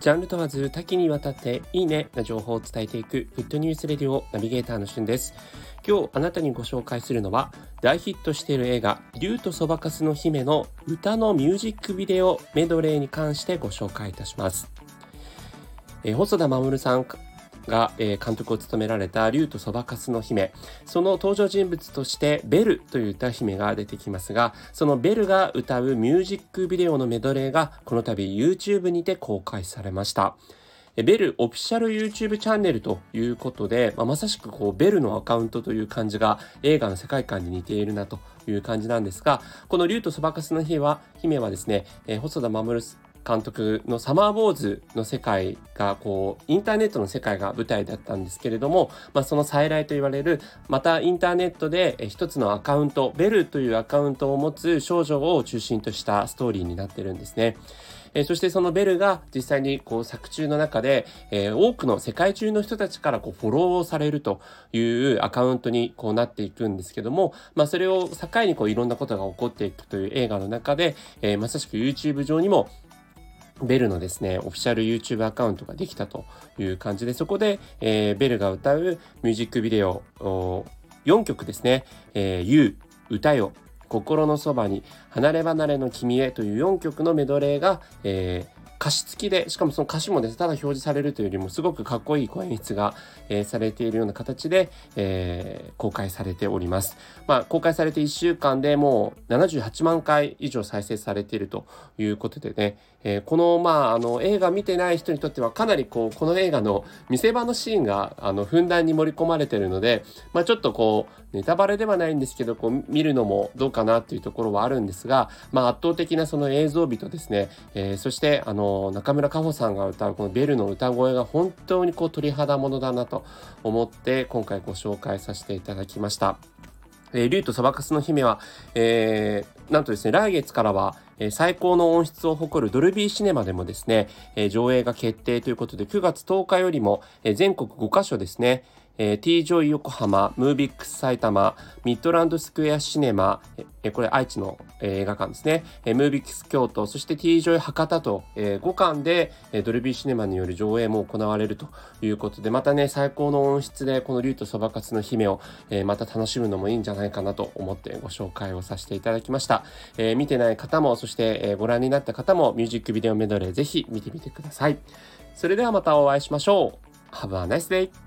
ジャンル問わず多岐にわたっていいねな情報を伝えていくグッドニュースレディオナビゲーターのしゅんです。今日あなたにご紹介するのは大ヒットしている映画竜とそばかすの姫の歌のミュージックビデオメドレーに関してご紹介いたします。え細田守さんが、え、監督を務められた竜とそばかすの姫。その登場人物としてベルという歌姫が出てきますがそのベルが歌うミュージックビデオのメドレーがこの度 YouTube にて公開されました。ベルオフィシャル YouTube チャンネルということで、まあ、まさしくこうベルのアカウントという感じが映画の世界観に似ているなという感じなんですが、この竜とそばかすの日は、姫はですね、細田守監督のサマーウォーズの世界がこうインターネットの世界が舞台だったんですけれども、まあ、その再来と言われるまたインターネットで一つのアカウントベルというアカウントを持つ少女を中心としたストーリーになってるんですね。え、そしてそのベルが実際にこう作中の中で、え、多くの世界中の人たちからこうフォローをされるというアカウントにこうなっていくんですけども、まあ、それを境にこういろんなことが起こっていくという映画の中で、え、まさしく YouTube 上にもベルのですね、オフィシャル YouTube アカウントができたという感じで、そこで、えー、ベルが歌うミュージックビデオ4曲ですね、えー、You、歌よ、心のそばに、離れ離れの君へという4曲のメドレーが、えー、歌詞付きで、しかもその歌詞もです、ただ表示されるというよりも、すごくかっこいい演出が、えー、されているような形で、えー、公開されております。まあ、公開されて1週間でもう78万回以上再生されているということでね、えー、この、まあ、あの、映画見てない人にとってはかなりこう、この映画の見せ場のシーンが、あの、ふんだんに盛り込まれているので、まあ、ちょっとこう、ネタバレではないんですけど、こう、見るのもどうかなっていうところはあるんですが、まあ、圧倒的なその映像美とですね、えー、そして、あの、中村佳穂さんが歌うこのベルの歌声が本当にこう、鳥肌ものだなと思って、今回ご紹介させていただきました。えー、竜とそばかすの姫は、えー、なんとですね、来月からは、えー、最高の音質を誇るドルビーシネマでもですね、えー、上映が決定ということで、9月10日よりも、えー、全国5カ所ですね、えー、T ジョイ横浜、 MOVIX さいたま、ミッドランドスクエアシネマ、えー、これ愛知の、え、映画館ですね、えー、 MOVIX 京都、そして T ジョイ博多と、えー、5館で、え、ドルビーシネマによる上映も行われるということで、またね、最高の音質でこの竜とそばかすの姫を、え、また楽しむのもいいんじゃないかなと思ってご紹介をさせていただきました。え、見てない方も、そして、え、ご覧になった方もミュージックビデオメドレーぜひ見てみてください。それではまたお会いしましょう。Have a nice day!